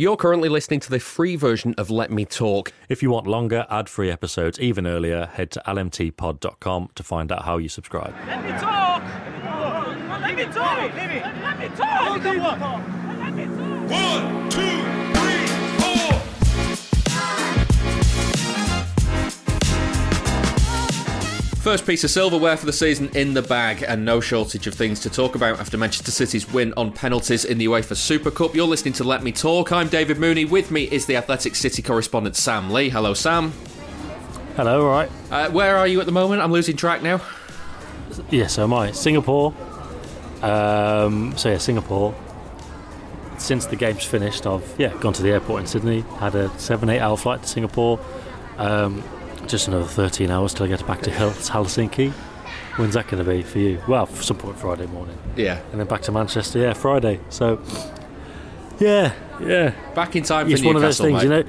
You're currently listening to the free version of Let Me Talk. If you want longer, ad free episodes even earlier, head to lmtpod.com to find out how you subscribe. Let me talk! Let me talk! Let me talk! Let me talk! Let me talk! One, two, First piece of silverware for the season in the bag, and no shortage of things to talk about after Manchester City's win on penalties in the UEFA Super Cup. You're listening to Let Me Talk. I'm David Mooney. With me is the Athletic City correspondent Sam Lee. Hello, Sam. Hello, all right. Uh, where are you at the moment? I'm losing track now. Yes, so am I. Singapore. Um, so, yeah, Singapore. Since the game's finished, I've yeah gone to the airport in Sydney, had a seven, eight hour flight to Singapore. Um, just another 13 hours till I get back to Helsinki. When's that going to be for you? Well, some point Friday morning. Yeah. And then back to Manchester, yeah, Friday. So, yeah, yeah. Back in time for it's one of those things, mate. you know.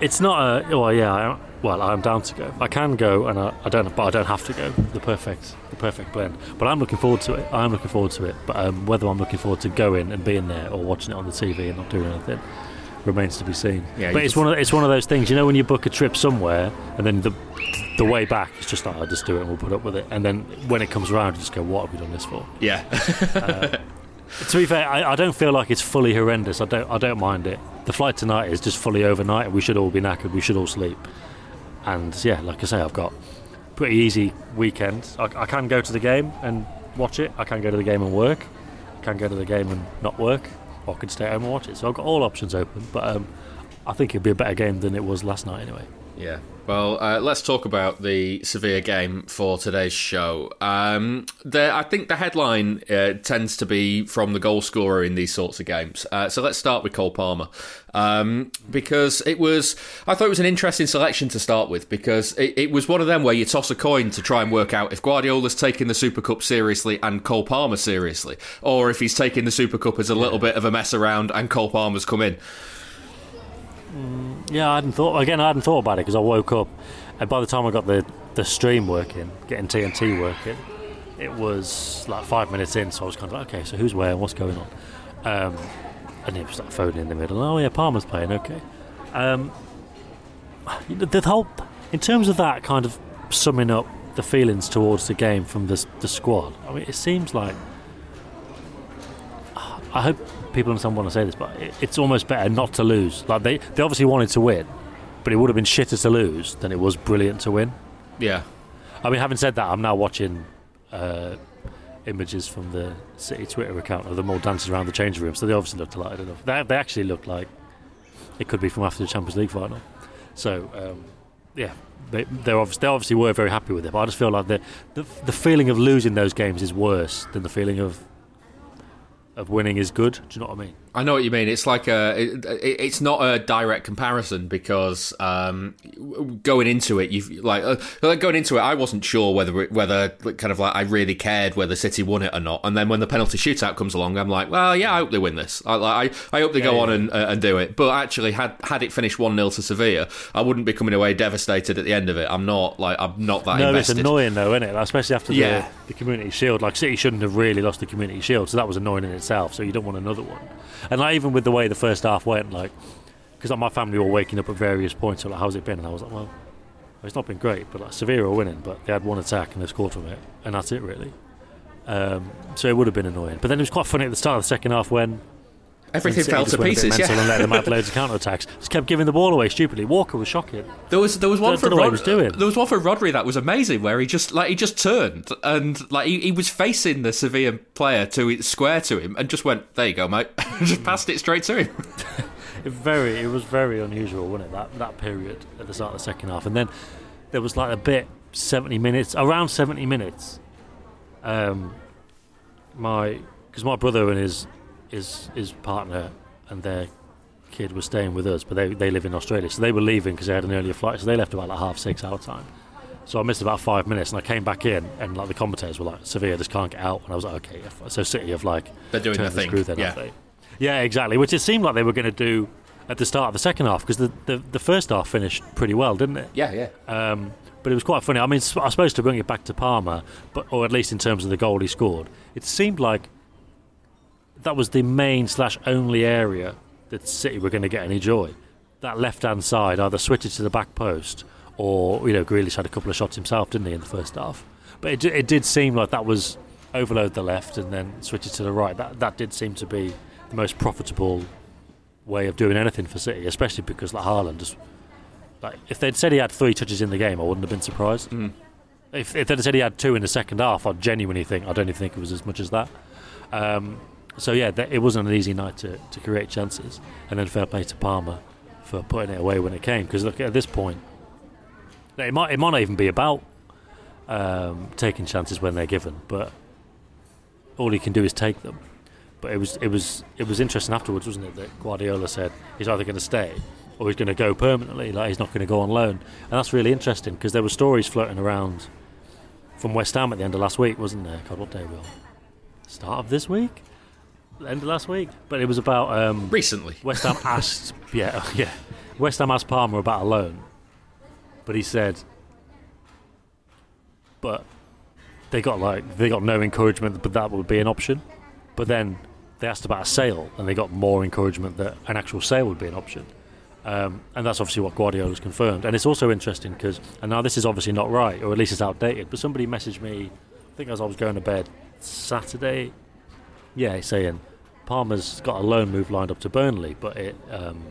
It's not a well, yeah. I, well, I'm down to go. I can go, and I, I don't, but I don't have to go. The perfect, the perfect blend. But I'm looking forward to it. I'm looking forward to it. But um, whether I'm looking forward to going and being there or watching it on the TV and not doing anything remains to be seen. Yeah, but it's one of it's one of those things. You know, when you book a trip somewhere and then the the way back, it's just like, I'll just do it and we'll put up with it. And then when it comes around, you just go, what have we done this for? Yeah. Uh, to be fair, I, I don't feel like it's fully horrendous. I don't. I don't mind it. The flight tonight is just fully overnight. And we should all be knackered. We should all sleep. And yeah, like I say, I've got pretty easy weekend. I, I can go to the game and watch it. I can go to the game and work. I can go to the game and not work. Or I can stay at home and watch it. So I've got all options open. But um, I think it'll be a better game than it was last night anyway. Yeah. Well, uh, let's talk about the Sevilla game for today's show. Um, the, I think the headline uh, tends to be from the goal scorer in these sorts of games. Uh, so let's start with Cole Palmer. Um, because it was, I thought it was an interesting selection to start with because it, it was one of them where you toss a coin to try and work out if Guardiola's taking the Super Cup seriously and Cole Palmer seriously, or if he's taking the Super Cup as a little bit of a mess around and Cole Palmer's come in. Yeah, I hadn't thought again. I hadn't thought about it because I woke up, and by the time I got the the stream working, getting TNT working, it was like five minutes in. So I was kind of like, okay, so who's where what's going on? Um, and it was like phoning in the middle. Oh yeah, Palmer's playing. Okay. Um, the whole in terms of that kind of summing up the feelings towards the game from the the squad. I mean, it seems like I hope people understand want to say this, but it, it's almost better not to lose. Like they, they obviously wanted to win, but it would have been shitter to lose than it was brilliant to win. Yeah. I mean, having said that, I'm now watching uh, images from the City Twitter account of them all dancing around the changing room, so they obviously looked delighted enough. They, they actually looked like it could be from after the Champions League final. So, um, yeah, they, they're obviously, they obviously were very happy with it, but I just feel like the, the, the feeling of losing those games is worse than the feeling of of winning is good. Do you know what I mean? I know what you mean. It's like a, it, it- it's not a direct comparison because um, going into it, you've like, uh, going into it, I wasn't sure whether it- whether kind of like I really cared whether City won it or not. And then when the penalty shootout comes along, I'm like, well, yeah, I hope they win this. I like, I, I hope they go Yeah, on and uh, and do it. But actually, had had it finished one 0 to Sevilla, I wouldn't be coming away devastated at the end of it. I'm not like I'm not that no, invested. it's annoying though, isn't it? Like, especially after Yeah. the, the Community Shield. Like City shouldn't have really lost the Community Shield, so that was annoying in itself. So you don't want another one. And like even with the way the first half went, like because like, my family were waking up at various points, like how's it been? And I was like, well, it's not been great, but like Sevilla winning, but they had one attack and they scored from it, and that's it really. Um, so it would have been annoying. But then it was quite funny at the start of the second half when Everything fell to pieces, mental yeah. And let them have loads of counter attacks. Just kept giving the ball away stupidly. Walker was shocking. There was there was one for don't know what he Rod- was doing. there was one for Rodri that was amazing where he just like he just turned and like he, he was facing the Sevilla player to square to him and just went there you go mate just passed it straight to him. It very, it was very unusual, wasn't it? That that period at the start of the second half, and then there was like a bit seventy minutes, around seventy minutes. Um, my because my brother and his his his partner and their kid were staying with us, but they they live in Australia, so they were leaving because they had an earlier flight, so they left about like half six our time. So I missed about five minutes, and I came back in, and like the commentators were like, "Sevilla just can't get out," and I was like, "Okay." yeah, So City have like They're doing their the thing, screw then, yeah. Yeah, exactly. Which it seemed like they were going to do at the start of the second half because the, the the first half finished pretty well, didn't it? Yeah, yeah. Um, but it was quite funny. I mean, I suppose to bring it back to Palmer, but or at least in terms of the goal he scored, it seemed like that was the main slash only area that City were going to get any joy. That left hand side, either switched to the back post, or you know, Grealish had a couple of shots himself, didn't he, in the first half? But it, it did seem like that was overload the left and then switch it to the right. That that did seem to be the most profitable way of doing anything for City, especially because like Haaland just like if they'd said he had three touches in the game, I wouldn't have been surprised. Mm. If, if they'd said he had two in the second half, I'd genuinely think I don't even think it was as much as that. Um, so yeah, that, it wasn't an easy night to, to create chances, and then fair play to Palmer for putting it away when it came. Because look, at this point, it might it might not even be about um, taking chances when they're given, but all he can do is take them. But it was it was it was interesting afterwards, wasn't it? That Guardiola said he's either going to stay or he's going to go permanently. Like he's not going to go on loan, and that's really interesting because there were stories floating around from West Ham at the end of last week, wasn't there? God, what day we on? Start of this week, end of last week. But it was about um, Recently. West Ham asked, yeah, yeah. West Ham asked Palmer about a loan, but he said, but they got like they got no encouragement that that would be an option. But then they asked about a sale, and they got more encouragement that an actual sale would be an option. Um, and that's obviously what Guardiola's confirmed. And it's also interesting because, and now this is obviously not right, or at least it's outdated. But somebody messaged me, I think as I was going to bed Saturday, yeah, saying Palmer's got a loan move lined up to Burnley, but it um,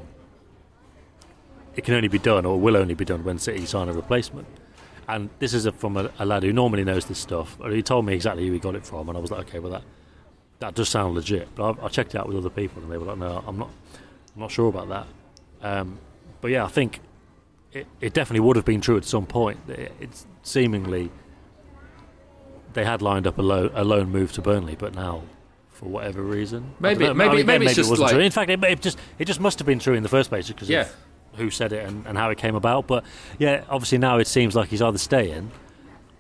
it can only be done, or will only be done, when City sign a replacement. And this is a, from a, a lad who normally knows this stuff. He told me exactly who he got it from, and I was like, okay, well that that does sound legit. But I, I checked it out with other people, and they were like, no, I'm not, I'm not sure about that. Um, but yeah, I think it, it definitely would have been true at some point. It, it's seemingly they had lined up a, lo- a loan move to Burnley, but now for whatever reason, Maybe- maybe- I mean, maybe it's it just wasn't like- true. In fact, it, it just it just must have been true in the first place because Yeah. of who said it and, and how it came about. But yeah, obviously now it seems like he's either staying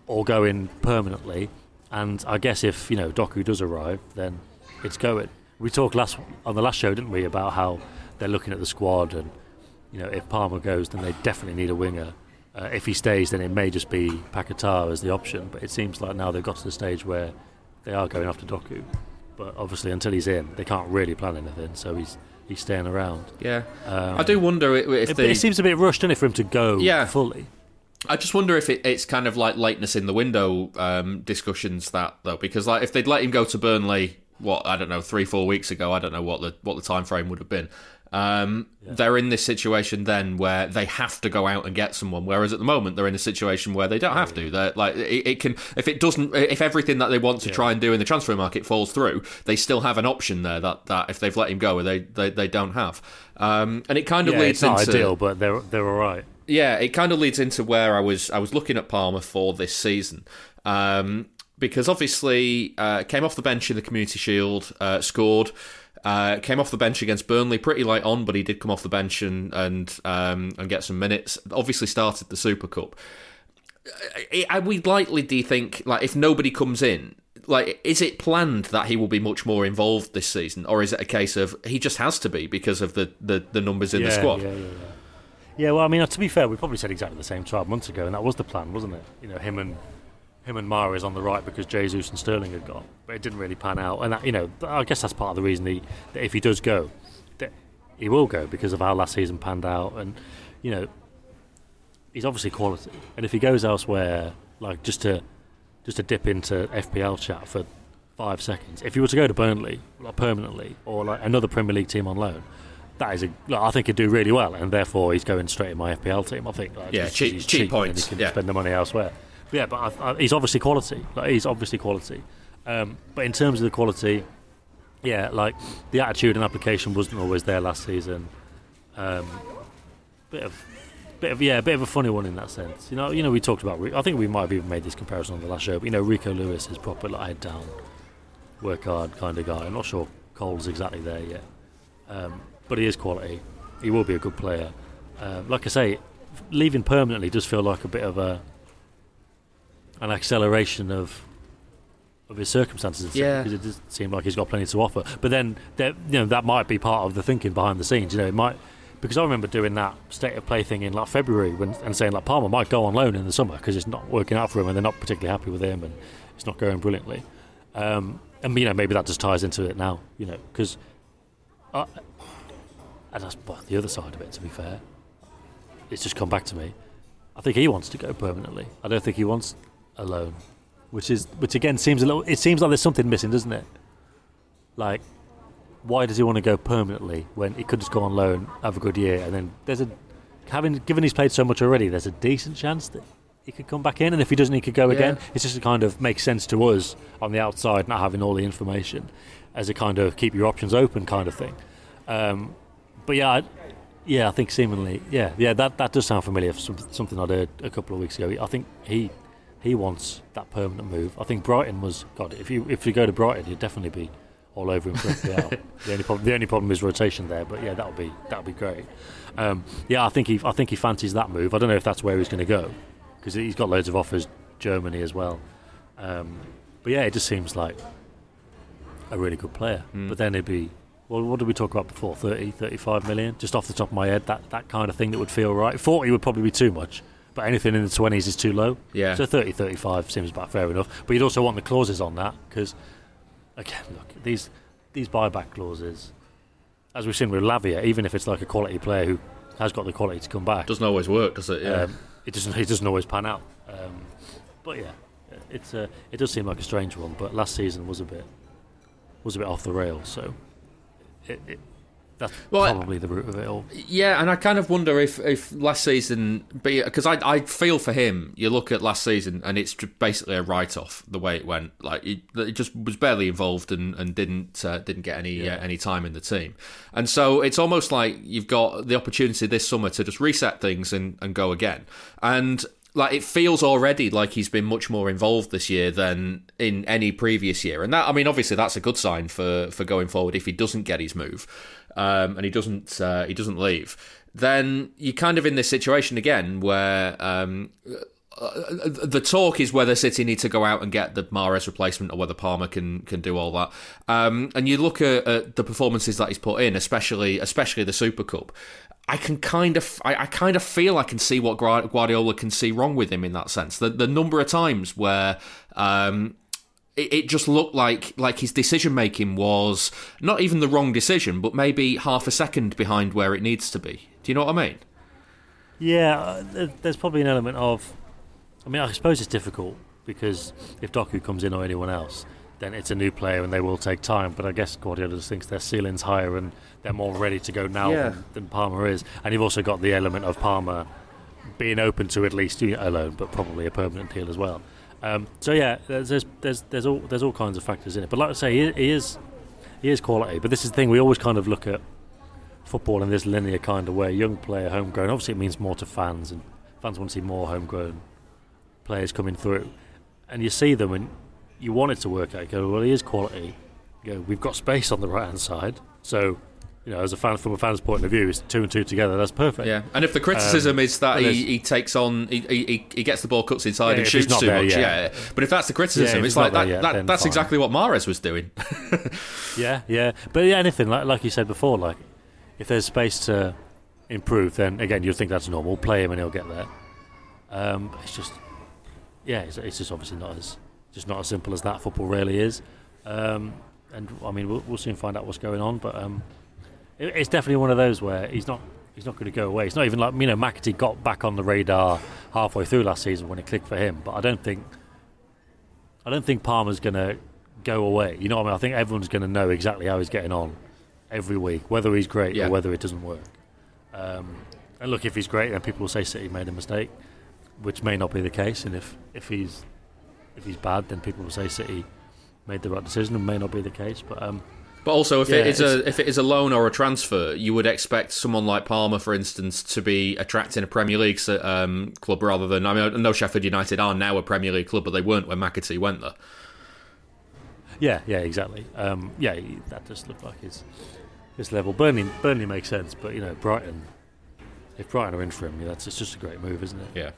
or going permanently. And I guess if you know Doku does arrive, then it's going. We talked last on the last show, didn't we, about how they're looking at the squad and you know if Palmer goes, then they definitely need a winger. Uh, if he stays, then it may just be Paquetá as the option. But it seems like now they've got to the stage where they are going after Doku. But obviously, until he's in, they can't really plan anything. So he's he's staying around. Yeah. Um, I do wonder if It, the it seems a bit rushed, doesn't it, for him to go Yeah. fully? I just wonder if it, it's kind of like lateness in the window um, discussions that though, because like if they'd let him go to Burnley, what I don't know, three four weeks ago, I don't know what the what the time frame would have been. Um, They're in this situation then where they have to go out and get someone, whereas at the moment they're in a situation where they don't have to. They're like it, it can if it doesn't if everything that they want to try and do in the transfer market falls through, they still have an option there that, that if they've let him go, they they, they don't have. Um, and it kind of Yeah, leads it's not into ideal, but they're they're all right. yeah, it kind of leads into where I was I was looking at Palmer for this season. Um, because obviously uh, came off the bench in the Community Shield, uh, scored, uh, came off the bench against Burnley pretty light on, but he did come off the bench and and um, and get some minutes. Obviously started the Super Cup. I, I, we likely do you think like if nobody comes in, like is it planned that he will be much more involved this season, or is it a case of he just has to be because of the the, the numbers in yeah, the squad? Yeah, yeah, yeah. Yeah, well, I mean, to be fair, we probably said exactly the same 12 months ago, and that was the plan, wasn't it? You know, him and him and Mahrez on the right because Jesus and Sterling had gone, but it didn't really pan out. And that, you know, I guess that's part of the reason he, that if he does go, that he will go because of how last season panned out, and you know, he's obviously quality. And if he goes elsewhere, like just to just to dip into FPL chat for five seconds. If you were to go to Burnley like permanently or like another Premier League team on loan, that is a. Like, I think he'd do really well, and therefore he's going straight in my FPL team. I think. Like, Yeah, cheap- cheap and points, He can yeah. spend the money elsewhere. Yeah, but I, I, he's obviously quality. Like he's obviously quality. Um, but in terms of the quality, yeah, like the attitude and application wasn't always there last season. Um, bit of, bit of yeah, a bit of a funny one in that sense. You know, you know, we talked about. I think we might have even made this comparison on the last show. But you know, Rico Lewis is proper like head down, work hard kind of guy. I'm not sure Cole's exactly there yet, um, but he is quality. He will be a good player. Um, like I say, leaving permanently does feel like a bit of a an acceleration of of his circumstances. Yeah. because it does seem like he's got plenty to offer. But then, there, you know, that might be part of the thinking behind the scenes. You know, it might because I remember doing that state of play thing in like February when, and saying like Palmer might go on loan in the summer because it's not working out for him and they're not particularly happy with him and it's not going brilliantly. Um, and you know, maybe that just ties into it now. You know, because and that's the other side of it. To be fair, it's just come back to me. I think he wants to go permanently. I don't think he wants a loan, which is which again seems a little. It seems like there's something missing, doesn't it? Like, why does he want to go permanently when he could just go on loan, have a good year, and then there's a having given he's played so much already, there's a decent chance that he could come back in, and if he doesn't, he could go again. It's just a kind of makes sense to us on the outside, not having all the information, as a kind of keep your options open kind of thing. Um, but yeah, I, yeah, I think seemingly, yeah, yeah, that, that does sound familiar. Some, something I'd heard a couple of weeks ago. I think he he wants that permanent move. I think Brighton was God. If you if you go to Brighton, you'd definitely be all over him for FPL. the only problem the only problem is rotation there. But yeah, that would be that would be great. Um, yeah, I think he I think he fancies that move. I don't know if that's where he's going to go because he's got loads of offers Germany as well. Um, but yeah, it just seems like a really good player. But then it'd be well, what did we talk about before? 30, 35 million? Just off the top of my head, that, that kind of thing that would feel right. 40 would probably be too much, but anything in the 20s is too low. Yeah. So 30, 35 seems about fair enough. But you'd also want the clauses on that because, again, look, these these buyback clauses, as we've seen with Lavia, even if it's like a quality player who has got the quality to come back, Doesn't always work, does it? Yeah. um, it doesn't it doesn't always pan out. Um, but yeah, it's uh, it does seem like a strange one. But last season was a bit was a bit off the rails, so it, it, that's Well, probably the root of it all. Yeah, and I kind of wonder if, if last season, because I, I feel for him. You look at last season, and it's just basically a write off the way it went. Like it, it just was barely involved and, and didn't uh, didn't get any uh, any time in the team. And so it's almost like you've got the opportunity this summer to just reset things and, and go again. And like it feels already like he's been much more involved this year than in any previous year. And that I mean, obviously, that's a good sign for for going forward. If he doesn't get his move, um, and he doesn't uh, he doesn't leave, then you're kind of in this situation again where. Um, the talk is whether City need to go out and get the Mahrez replacement or whether Palmer can can do all that. Um, and you look at, at the performances that he's put in, especially especially the Super Cup. I can kind of I, I kind of feel I can see what Gua- Guardiola can see wrong with him in that sense. The the number of times where um, it, it just looked like like his decision making was not even the wrong decision, but maybe half a second behind where it needs to be. Do you know what I mean? Yeah, uh, there's probably an element of. I mean, I suppose it's difficult because if Doku comes in or anyone else, then it's a new player and they will take time. But I guess Guardiola just thinks their ceiling's higher and they're more ready to go now Yeah. than, than Palmer is. And you've also got the element of Palmer being open to at least doing it alone, but probably a permanent deal as well. Um, so yeah, there's, there's there's there's all there's all kinds of factors in it. But like I say, he, he is he is quality. But this is the thing we always kind of look at football in this linear kind of way. Young player, homegrown. Obviously, it means more to fans, and fans want to see more homegrown players coming through. And you see them, and you want it to work out. You go, well, he is quality. You go, we've got space on the right hand side, so you know, as a fan from a fan's point of view, it's two and two together. That's perfect. Yeah, and if the criticism is that he, he takes on, he, he, he gets the ball, cuts inside, Yeah, and shoots too much, yeah. yeah. But if that's the criticism, if it's like that, yet, that that's fine. exactly what Mahrez was doing. Yeah, yeah. But yeah, anything like like you said before, like if there's space to improve, then again you'd think that's normal. Play him and he'll get there. Um, it's just, yeah, it's, it's just obviously not as just not as simple as that. Football really is, um, and I mean we'll, we'll soon find out what's going on. But um, it, it's definitely one of those where he's not he's not going to go away. It's not even like you know McAtee got back on the radar halfway through last season when it clicked for him. But I don't think I don't think Palmer's going to go away. You know what I mean? I think everyone's going to know exactly how he's getting on every week, whether he's great Yeah. or whether it doesn't work. Um, and look, if he's great, then people will say City made a mistake, which may not be the case. And if, if he's if he's bad, then people will say City made the right decision, It may not be the case. But um, But also, if it Yeah, is a if it is a loan or a transfer, you would expect someone like Palmer, for instance, to be attracting a Premier League um, club rather than. I mean, I know Sheffield United are now a Premier League club, but they weren't when McAtee went there. yeah, yeah, exactly. Um, yeah, that just looked like his his level. Burnley, Burnley makes sense, but you know, Brighton. If Brighton are in for him, yeah, that's it's just a great move, isn't it? Yeah.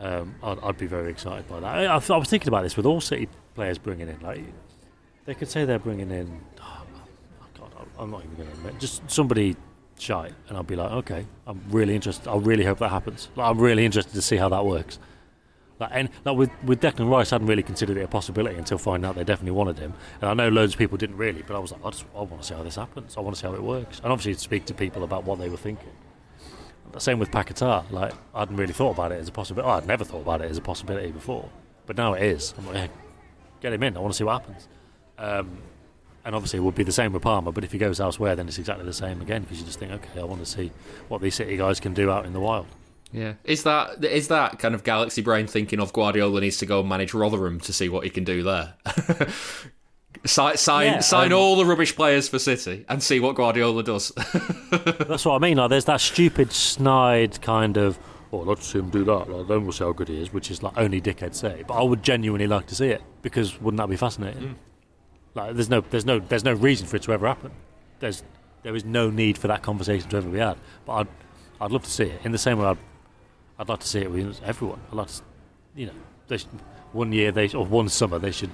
Um, I'd, I'd be very excited by that. I, I, was thinking about this with all City players bringing in. Like, they could say they're bringing in. Oh, God, I'm- I'm not even going to admit. Just somebody shy, and I'll be like, okay, I'm really interested. I really hope that happens. Like, I'm really interested to see how that works. Like, and like with with Declan Rice, I hadn't really considered it a possibility until finding out they definitely wanted him. And I know loads of people didn't really, but I was like, I just I want to see how this happens. I want to see how it works, and obviously speak to people about what they were thinking. Same with Paquetá. Like I hadn't really thought about it as a possibility. I'd never thought about it as a possibility before, but now it is. I'm like, get him in. I want to see what happens. Um, and obviously, it would be the same with Palmer. But if he goes elsewhere, then it's exactly the same again because you just think, okay, I want to see what these City guys can do out in the wild. Yeah, is that is that kind of galaxy brain thinking of Guardiola needs to go and manage Rotherham to see what he can do there? sign sign, Yeah, sign um, all the rubbish players for City and see what Guardiola does. That's what I mean. Like, there's that stupid, snide kind of, oh, to see him do that. Like, then we'll see how good he is, which is like only dickhead say. But I would genuinely like to see it because wouldn't that be fascinating? Like, there's no, there's no, there's no reason for it to ever happen. There's, there is no need for that conversation to ever be had. But I'd, I'd love to see it in the same way I'd, I'd like to see it with everyone. I'd like to, you know, they should, one year they or one summer they should,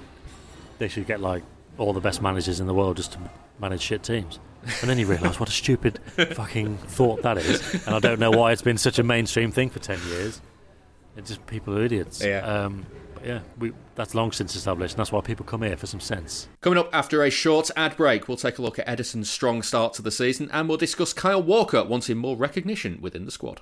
they should get like all the best managers in the world just to manage shit teams. And then you realise what a stupid fucking thought that is. And I don't know why it's been such a mainstream thing for 10 years. It's just people are idiots. Yeah. Um, but yeah, we, that's long since established, and that's why people come here for some sense. Coming up after a short ad break, we'll take a look at Ederson's strong start to the season and we'll discuss Kyle Walker wanting more recognition within the squad.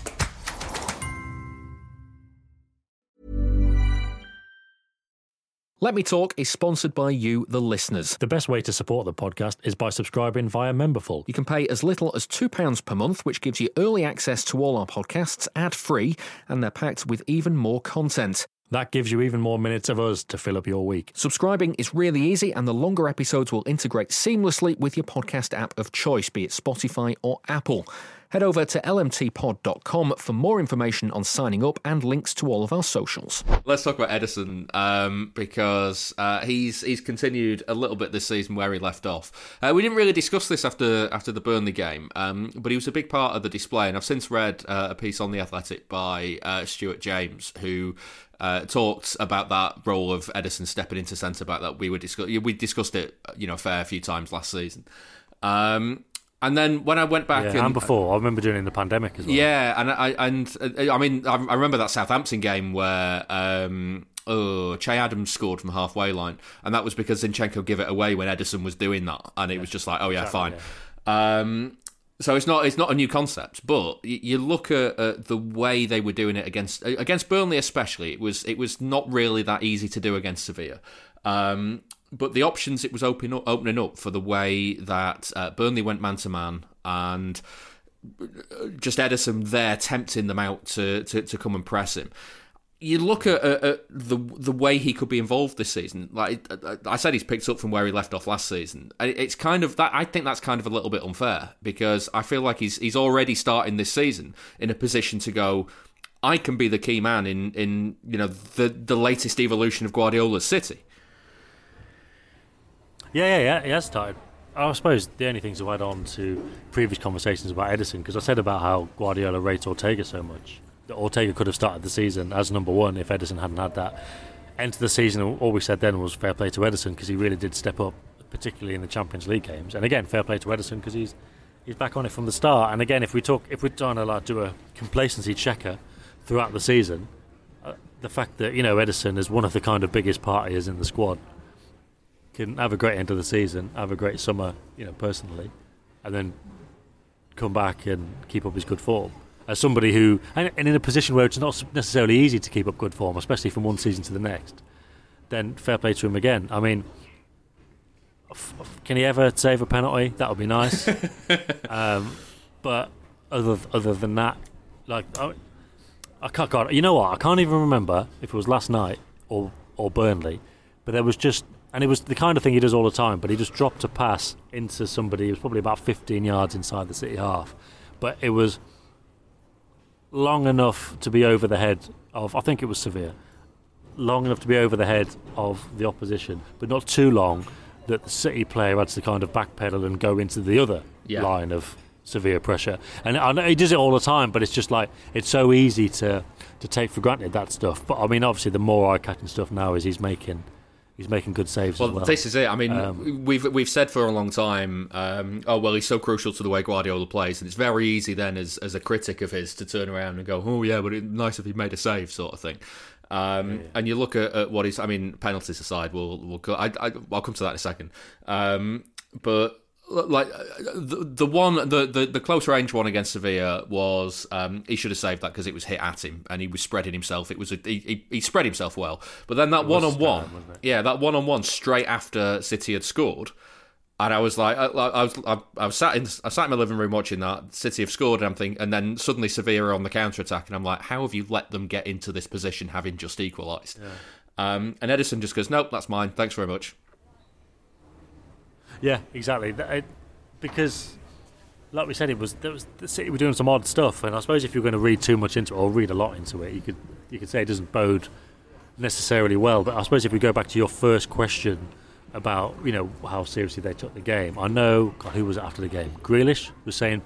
Let Me Talk is sponsored by you, the listeners. The best way to support the podcast is by subscribing via Memberful. You can pay as little as £2 per month, which gives you early access to all our podcasts ad free, and they're packed with even more content. That gives you even more minutes of us to fill up your week. Subscribing is really easy, and the longer episodes will integrate seamlessly with your podcast app of choice, be it Spotify or Apple. Head over to lmtpod.com for more information on signing up and links to all of our socials. Let's talk about Ederson um, because uh, he's he's continued a little bit this season where he left off. Uh, we didn't really discuss this after after the Burnley game, um, but he was a big part of the display. And I've since read uh, a piece on the Athletic by uh, Stuart James who uh, talked about that role of Ederson stepping into centre back that we were discuss- we discussed it you know a fair few times last season. Um, and then when I went back Yeah, and before, I remember doing it in the pandemic as well. yeah, and I and uh, I mean I remember that Southampton game where um, oh, Che Adams scored from the halfway line, and that was because Zinchenko gave it away when Ederson was doing that, and it was just like, oh yeah, Exactly, fine. Um, so it's not it's not a new concept, but you look at, at the way they were doing it against against Burnley, especially. It was it was not really that easy to do against Sevilla. Um, but the options it was opening up, opening up for the way that uh, Burnley went man to man and just Ederson there tempting them out to, to, to come and press him. You look at, at, at the the way he could be involved this season. Like I said, he's picked up from where he left off last season. It's kind of that. I think that's kind of a little bit unfair because I feel like he's he's already starting this season in a position to go. I can be the key man in, in you know the the latest evolution of Guardiola's City. Yeah, yeah, yeah. He has started. I suppose the only thing to add on to previous conversations about Ederson, because I said about how Guardiola rates Ortega so much, that Ortega could have started the season as number one if Ederson hadn't had that. End of the season, all we said then was fair play to Ederson because he really did step up, particularly in the Champions League games. And again, fair play to Ederson because he's he's back on it from the start. And again, if we talk, if we're trying to like do a complacency checker throughout the season, uh, the fact that you know Ederson is one of the kind of biggest partiers in the squad can have a great end of the season, have a great summer, you know, personally, and then come back and keep up his good form. As somebody who, and, and in a position where it's not necessarily easy to keep up good form, especially from one season to the next, then fair play to him again. I mean, f- can he ever save a penalty? That would be nice. um, but other other than that, like I, I can't. God, you know what? I can't even remember if it was last night or or Burnley, but there was just, and it was the kind of thing he does all the time. But he just dropped a pass into somebody. It was probably about 15 yards inside the city half, but it was long enough to be over the head of. I think it was Severe, long enough to be over the head of the opposition, but not too long that the City player had to kind of backpedal and go into the other Yeah. line of severe pressure. And I know he does it all the time, but it's just like it's so easy to to take for granted that stuff. But I mean, obviously, the more eye-catching stuff now is he's making he's making good saves Well, as well. this is it. I mean, Um, we've we've said for a long time, um, oh well, he's so crucial to the way Guardiola plays, and it's very easy then as as a critic of his to turn around and go, oh yeah, but it's nice if he made a save, sort of thing. Um, And you look at, at what he's. I mean, penalties aside, we'll we'll go. I, I, I'll come to that in a second. Um, but like uh, the the one the, the the close range one against Sevilla was um, he should have saved that because it was hit at him and he was spreading himself. It was a, he, he he spread himself well, but then that one on one, yeah, that one on one straight after City had scored. And I was like, I, I was, I, I was sat in, I sat in my living room watching that. City have scored, and I'm thinking, and then suddenly Sevilla on the counter attack, and I'm like, how have you let them get into this position, having just equalised? Um, and Ederson just goes, nope, that's mine. Thanks very much. Yeah, exactly. That- it- because, like we said, it was there was the City were doing some odd stuff, and I suppose if you're going to read too much into it or read a lot into it, you could you could say it doesn't bode necessarily well. But I suppose if we go back to your first question about you know how seriously they took the game, I know God, who was it after the game. Grealish was saying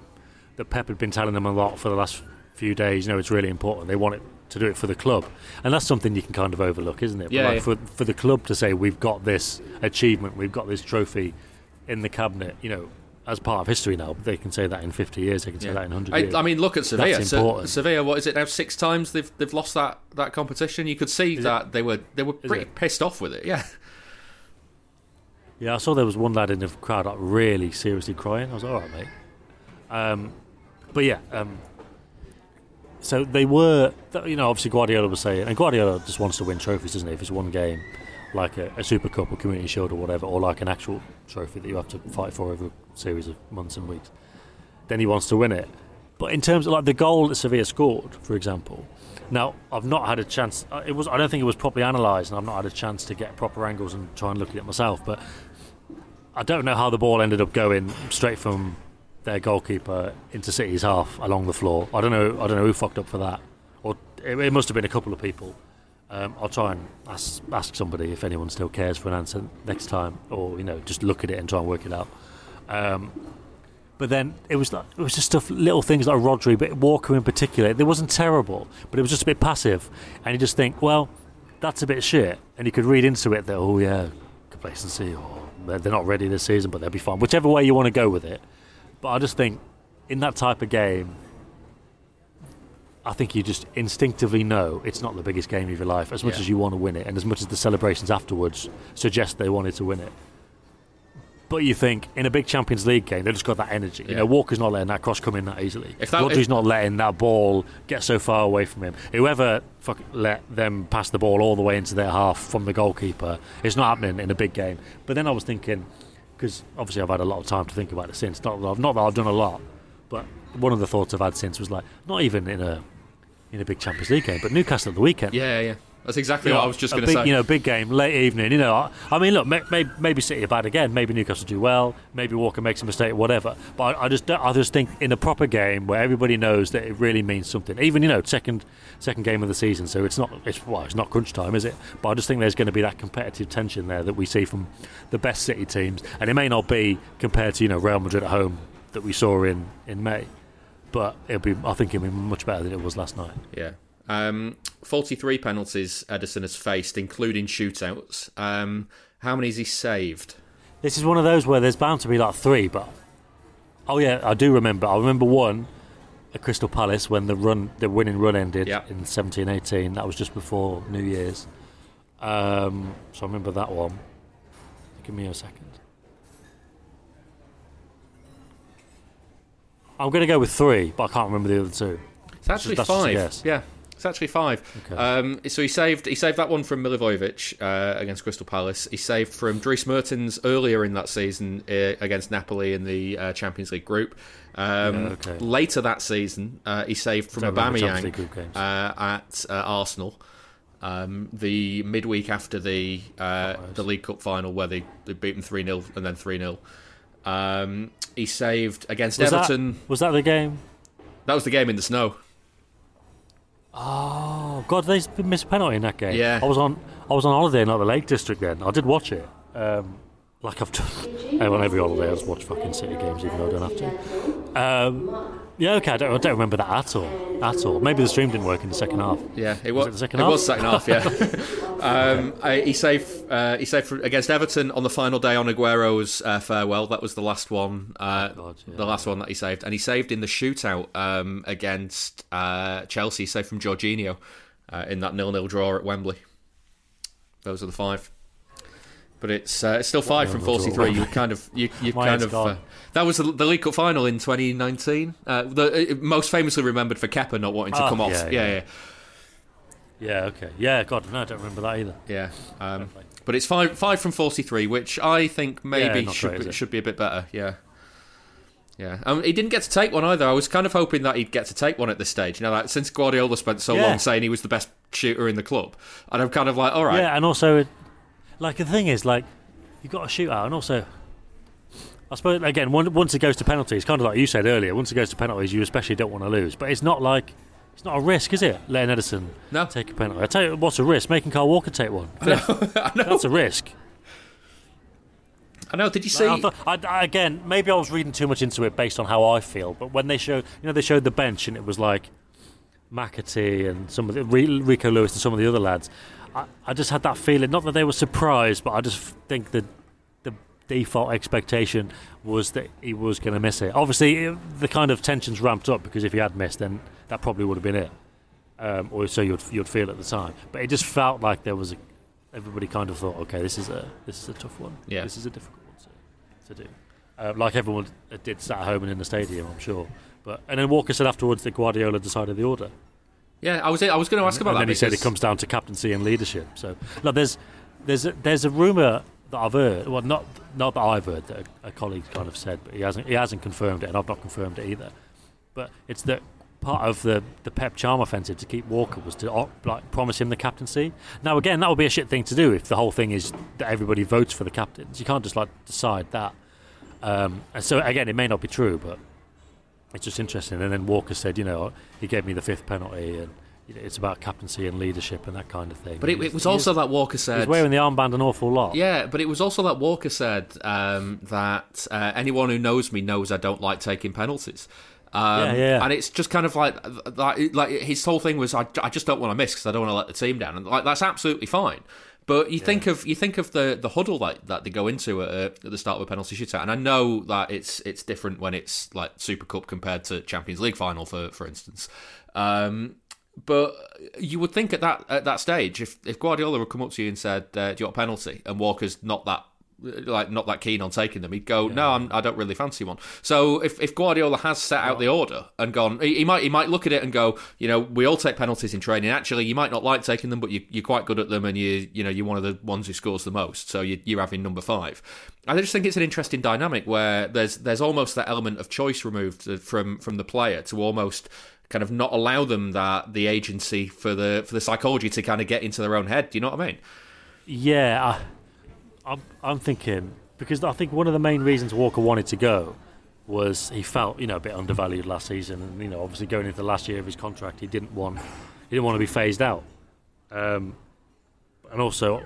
that Pep had been telling them a lot for the last few days. You know, it's really important. They want it to do it for the club, and that's something you can kind of overlook, isn't it? Yeah, but like yeah. for for the club to say we've got this achievement, we've got this trophy in the cabinet, you know, as part of history now. They can say that in 50 years. They can say that in 100 years. I, I mean, look at Sevilla. That's Se- Sevilla, what is it now? Six times they've they've lost that, that competition. You could see that they were they were pretty it? pissed off with it. Yeah, Yeah, I saw there was one lad in the crowd like really seriously crying. I was like, all right, mate. Um, but yeah, um, so they were, you know, obviously Guardiola was saying, and Guardiola just wants to win trophies, doesn't he? If it's one game, like a, a Super Cup or Community Shield or whatever, or like an actual trophy that you have to fight for over a series of months and weeks, then he wants to win it. But in terms of like the goal that Sevilla scored, for example, now I've not had a chance. uh, It was I don't think it was properly analysed, and I've not had a chance to get proper angles and try and look at it myself. But I don't know how the ball ended up going straight from their goalkeeper into City's half along the floor. I don't know. I don't know who fucked up for that, or it, it must have been a couple of people. Um, I'll try and ask, ask somebody if anyone still cares for an answer next time, or you know, just look at it and try and work it out. Um, but then it was like, it was just stuff, little things like Rodri, but Walker in particular. It wasn't terrible, but it was just a bit passive, and you just think, well, that's a bit shit, and you could read into it that oh yeah, complacency, or they're they're not ready this season, but they'll be fine. Whichever way you want to go with it, but I just think in that type of game, I think you just instinctively know it's not the biggest game of your life, as much Yeah. as you want to win it, and as much as the celebrations afterwards suggest they wanted to win it. But you think in a big Champions League game, they've just got that energy. You know, Walker's not letting that cross come in that easily. If that- Rodri's if- not letting that ball get so far away from him. Whoever fuck, let them pass the ball all the way into their half from the goalkeeper, it's not happening in a big game. But then I was thinking, because obviously I've had a lot of time to think about it since. Not, that I've- not that I've done a lot, but one of the thoughts I've had since was like, not even in a in a big Champions League game, but Newcastle at the weekend. Yeah, yeah. That's exactly You know, what I was just going to say. You know, big game, late evening. You know, I, I mean, look, may, may, maybe City are bad again. Maybe Newcastle do well. Maybe Walker makes a mistake, whatever. But I, I just, I just think in a proper game where everybody knows that it really means something. Even you know, second, second game of the season, so it's not, it's well, it's not crunch time, is it? But I just think there's going to be that competitive tension there that we see from the best City teams, and it may not be compared to you know Real Madrid at home that we saw in in May. But it'll be, I think it'll be much better than it was last night. Yeah. Um, 43 penalties Ederson has faced, including shootouts. Um, how many has he saved? This is one of those where there's bound to be like three, but oh yeah, I do remember. I remember one at Crystal Palace when the run, the winning run ended Yeah. in 17-18. That was just before New Year's. Um, so I remember that one. Give me a second. I'm going to go with three, but I can't remember the other two. It's actually just five. Yeah, it's actually five. Okay. Um, so he saved he saved that one from Milivojevic uh, against Crystal Palace. He saved from Dries Mertens earlier in that season uh, against Napoli in the uh, Champions League group. Um, Yeah, okay. Later that season, uh, he saved from Aubameyang League group games. uh, at uh, Arsenal. Um, the midweek after the uh, the League Cup final, where they, they beat them three 0 and then three 0 um, He saved against Was that, Everton. was that the game? that was the game in the snow. Oh God, they missed a penalty in that game. Yeah. I was on I was on holiday in like, the Lake District then. I did watch it. Um, like I've done on every holiday, I just watch fucking City games even though I don't have to. Um, yeah, okay, I don't, I don't remember that at all. At all. Maybe the stream didn't work in the second half. Yeah, it Was was. it the second it half? was second half. Yeah. um, I, he saved. Uh, he saved for, against Everton on the final day on Aguero's uh, farewell. That was the last one. Uh, God, yeah. The last one that he saved, and he saved in the shootout um, against uh, Chelsea. Saved from Jorginho uh, in that nil-nil draw at Wembley. Those are the five. But it's uh, it's still five from at forty-three. You kind of you you kind of uh, that was the, the League Cup final in 2019. Uh, the most famously remembered for Kepa not wanting to Ah, come off. yeah, yeah. yeah. yeah. Yeah, okay. Yeah, God, no, I don't remember that either. Yeah, um, but it's five five from forty three, which I think maybe not should great, be, should be a bit better. Yeah, yeah. Um, he didn't get to take one either. I was kind of hoping that he'd get to take one at this stage. You know, like since Guardiola spent so Yeah. long saying he was the best shooter in the club, and I'm kind of like, all right, Yeah, and also, like the thing is, like you've got to shoot out, and also, I suppose again, once it goes to penalties, kind of like you said earlier, once it goes to penalties, you especially don't want to lose. But it's not like it's not a risk, is it? Letting Ederson No. take a penalty. I tell you, what's a risk? Making Carl Walker take one. I know. That's a risk. I know. Did you see? I thought, I, I- again, maybe I was reading too much into it based on how I feel. But when they showed, you know, they showed the bench and it was like McAtee and some of the Rico Lewis and some of the other lads. I, I just had that feeling, not that they were surprised, but I just think that the default expectation was that he was going to miss it. Obviously, it, the kind of tensions ramped up because if he had missed, then that probably would have been it, um, or so you'd you'd feel at the time. But it just felt like there was a, everybody kind of thought, okay, this is a this is a tough one. Yeah. this is a difficult one to, to do. Uh, like everyone did sat at home and in the stadium, I'm sure. But and then Walker said afterwards that Guardiola decided the order. yeah, I was. I was going to ask about and that. then he said it comes down to captaincy and leadership. So, look, there's there's a, there's a rumor that I've heard. Well, not not that I've heard that a, a colleague kind of said, but he hasn't he hasn't confirmed it, and I've not confirmed it either. But it's that part of the the Pep Charm offensive to keep Walker was to like promise him the captaincy. Now, again, that would be a shit thing to do if the whole thing is that everybody votes for the captains. You can't just like decide that. Um, and so again, it may not be true, but it's just interesting. And then Walker said, you know, he gave me the fifth penalty, and you know, it's about captaincy and leadership and that kind of thing. But it, it was also that Walker said he's wearing the armband an awful lot. Yeah, but it was also that Walker said um, that uh, anyone who knows me knows I don't like taking penalties. Um, Yeah, yeah. And it's just kind of like, like, like his whole thing was, I, I just don't want to miss because I don't want to let the team down. And like that's absolutely fine. But you think of you think of the, the huddle that, that they go into at, uh, at the start of a penalty shootout, and I know that it's it's different when it's like Super Cup compared to Champions League final, for for instance. Um, but you would think at that at that stage, if if Guardiola would come up to you and said, uh, "Do you want a penalty?" and Walker's not that like not that keen on taking them, he'd go, "No, I'm, I don't really fancy one." So if, if Guardiola has set out the order and gone, he, he might he might look at it and go, "You know, we all take penalties in training. Actually, you might not like taking them, but you, you're quite good at them, and you you know you're one of the ones who scores the most. So you, you're having number five. I just think it's an interesting dynamic where there's there's almost that element of choice removed from from the player to almost kind of not allow them that the agency for the for the psychology to kind of get into their own head. Do you know what I mean? Yeah, I, I'm, I'm thinking because I think one of the main reasons Walker wanted to go was he felt you know a bit undervalued last season, and you know obviously going into the last year of his contract, he didn't want he didn't want to be phased out, um, and also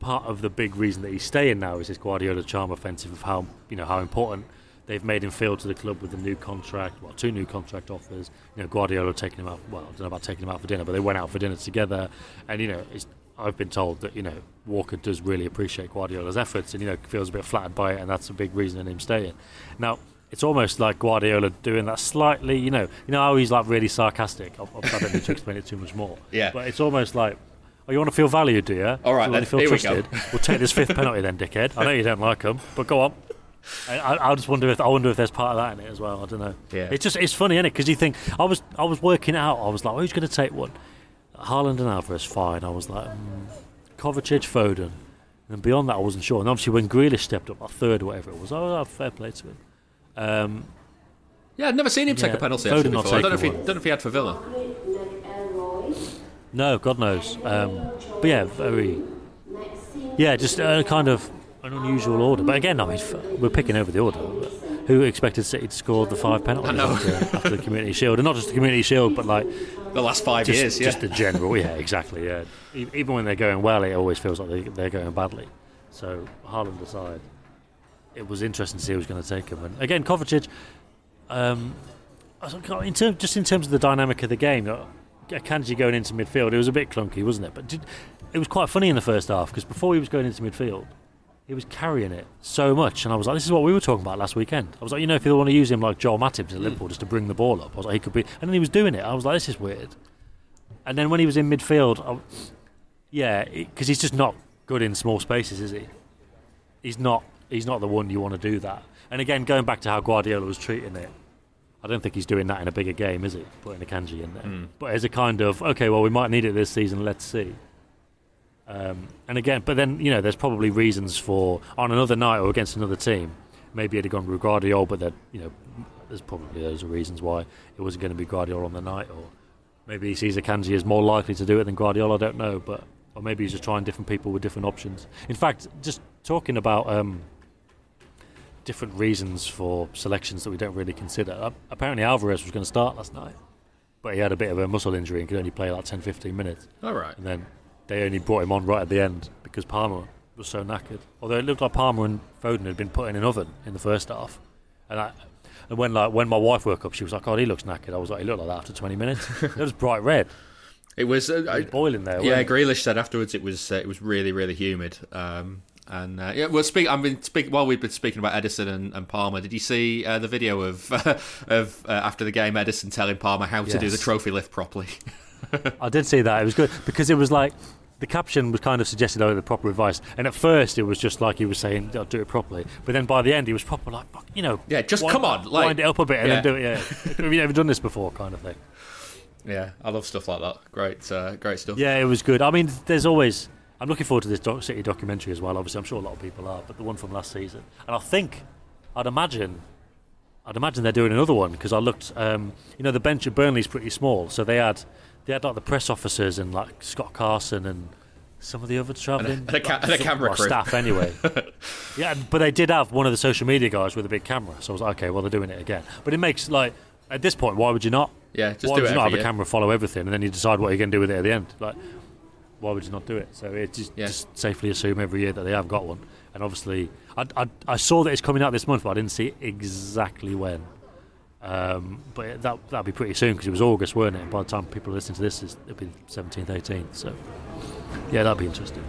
part of the big reason that he's staying now is his Guardiola charm offensive of how you know how important they've made him feel to the club with the new contract, well, two new contract offers. You know, Guardiola taking him out. Well, I don't know about taking him out for dinner, but they went out for dinner together. And you know, I've been told that you know Walker does really appreciate Guardiola's efforts, and you know feels a bit flattered by it, and that's a big reason in him staying. Now. It's almost like Guardiola doing that slightly, you know. You know how he's like really sarcastic. I, I don't need to explain it too much more. Yeah. But it's almost like, oh, you want to feel valued, do you? All right, then. feel Here we trusted? go. We'll take this fifth penalty then, dickhead. I know you don't like them, but go on. I, I, I just wonder if I wonder if there's part of that in it as well. I don't know. Yeah. It's just it's funny, isn't it? Because you think I was I was working out. I was like, who's going to take one? Haaland and Alvarez, fine. I was like, mm, Kovacic, Foden, and beyond that, I wasn't sure. And obviously, when Grealish stepped up, a third, or whatever it was, oh, oh, fair play to him. Um, Yeah, I'd never seen him take a penalty Foden actually not before. I don't know, if he, one. don't know if he had for Villa. no, God knows. Um, but yeah, very. Yeah, just a kind of an unusual order. But again, I mean, we're picking over the order. But who expected City to score the five penalties. After, after the Community Shield, and not just the Community Shield, but like The last five just, years, yeah. just the general. Yeah, exactly. Yeah, even when they're going well, it always feels like they, they're going badly. So Haaland aside, it was interesting to see who was going to take him. And again, Kovacic. Um, I was like, in term, just in terms of the dynamic of the game, uh, Kanji going into midfield, it was a bit clunky, wasn't it? But did, it was quite funny in the first half because before he was going into midfield, he was carrying it so much, and I was like, "This is what we were talking about last weekend." I was like, "You know, if they want to use him like Joel Matip to Liverpool just to bring the ball up, I was like, he could be." And then he was doing it. I was like, "This is weird." And then when he was in midfield, I, yeah, because he's just not good in small spaces, is he? He's not. He's not the one you want to do that. And again, going back to how Guardiola was treating it, I don't think he's doing that in a bigger game, is he? Putting Akanji in there, hmm. but as a kind of okay, well, we might need it this season. Let's see. Um, and again, but then you know, there's probably reasons for on another night or against another team. Maybe it'd have gone with Gvardiol, but that you know, there's probably those are reasons why it wasn't going to be Gvardiol on the night, or maybe he sees Akanji as more likely to do it than Gvardiol. I don't know, but or maybe he's just trying different people with different options. In fact, just talking about um, different reasons for selections that we don't really consider. Uh, apparently, Alvarez was going to start last night, but he had a bit of a muscle injury and could only play like 10, 15 minutes. All right. And then they only brought him on right at the end because Palmer was so knackered. Although it looked like Palmer and Foden had been put in an oven in the first half, and I. And when like when my wife woke up, she was like, "Oh, he looks knackered." I was like, "He looked like that after 20 minutes." it was bright red. It was, uh, It was boiling there. Yeah? Grealish said afterwards it was uh, it was really really humid. Um, and uh, yeah, well, speak. I mean, speak while we've been speaking about Ederson and, and Palmer. Did you see uh, the video of of uh, after the game Ederson telling Palmer how to do the trophy lift properly? I did see that. It was good because it was like the caption was kind of suggested over the proper advice, and at first it was just like he was saying, "I'll do it properly," but then by the end he was proper like, "Fuck," you know, Yeah, just wind- come on, like- wind it up a bit and Yeah. then do it. Yeah, have you ever done this before? Kind of thing. yeah, I love stuff like that. Great, uh, great stuff. Yeah, it was good. I mean, there's always. I'm looking forward to this doc- City documentary as well. Obviously, I'm sure a lot of people are, but the one from last season, and I think, I'd imagine, I'd imagine they're doing another one because I looked. Um, you know, the bench at Burnley's pretty small, so they had they had like the press officers and like Scott Carson and some of the other travelling and a ca- and a camera well, crew. staff anyway. yeah, but they did have one of the social media guys with a big camera, so I was like, okay, well they're doing it again. But it makes like at this point, why would you not? Yeah, just why do would it you not have every a camera follow everything and then you decide what you're going to do with it at the end? Like, why would you not do it? So it just, Yeah. just safely assume every year that they have got one. And obviously, I, I, I saw that it's coming out this month, but I didn't see exactly when. Um, but that that'll be pretty soon because it was August, weren't it? And by the time people listen to this, it'll be 17th, 18th. So yeah, that'll be interesting.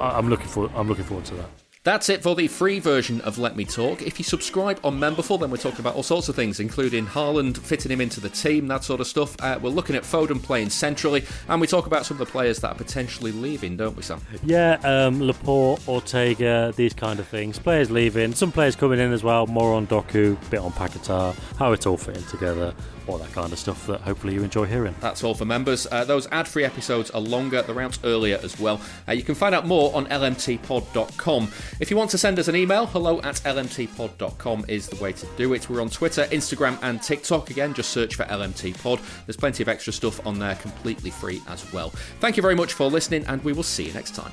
I, I'm looking for I'm looking forward to that. That's it for the free version of Let Me Talk. If you subscribe on Memberful, then we're talking about all sorts of things, including Haaland fitting him into the team, that sort of stuff. Uh, we're looking at Foden playing centrally, and we talk about some of the players that are potentially leaving, don't we, Sam? Yeah, um, Laporte, Ortega, these kind of things. Players leaving, some players coming in as well. More on Doku, bit on Paquetá, how it's all fitting together, all that kind of stuff that hopefully you enjoy hearing. That's all for members. Uh, those ad-free episodes are longer; they're out earlier as well. Uh, you can find out more on lmtpod.com. If you want to send us an email, hello at lmtpod.com is the way to do it. We're on Twitter, Instagram, and TikTok. Again, just search for LMTpod. There's plenty of extra stuff on there, completely free as well. Thank you very much for listening, and we will see you next time.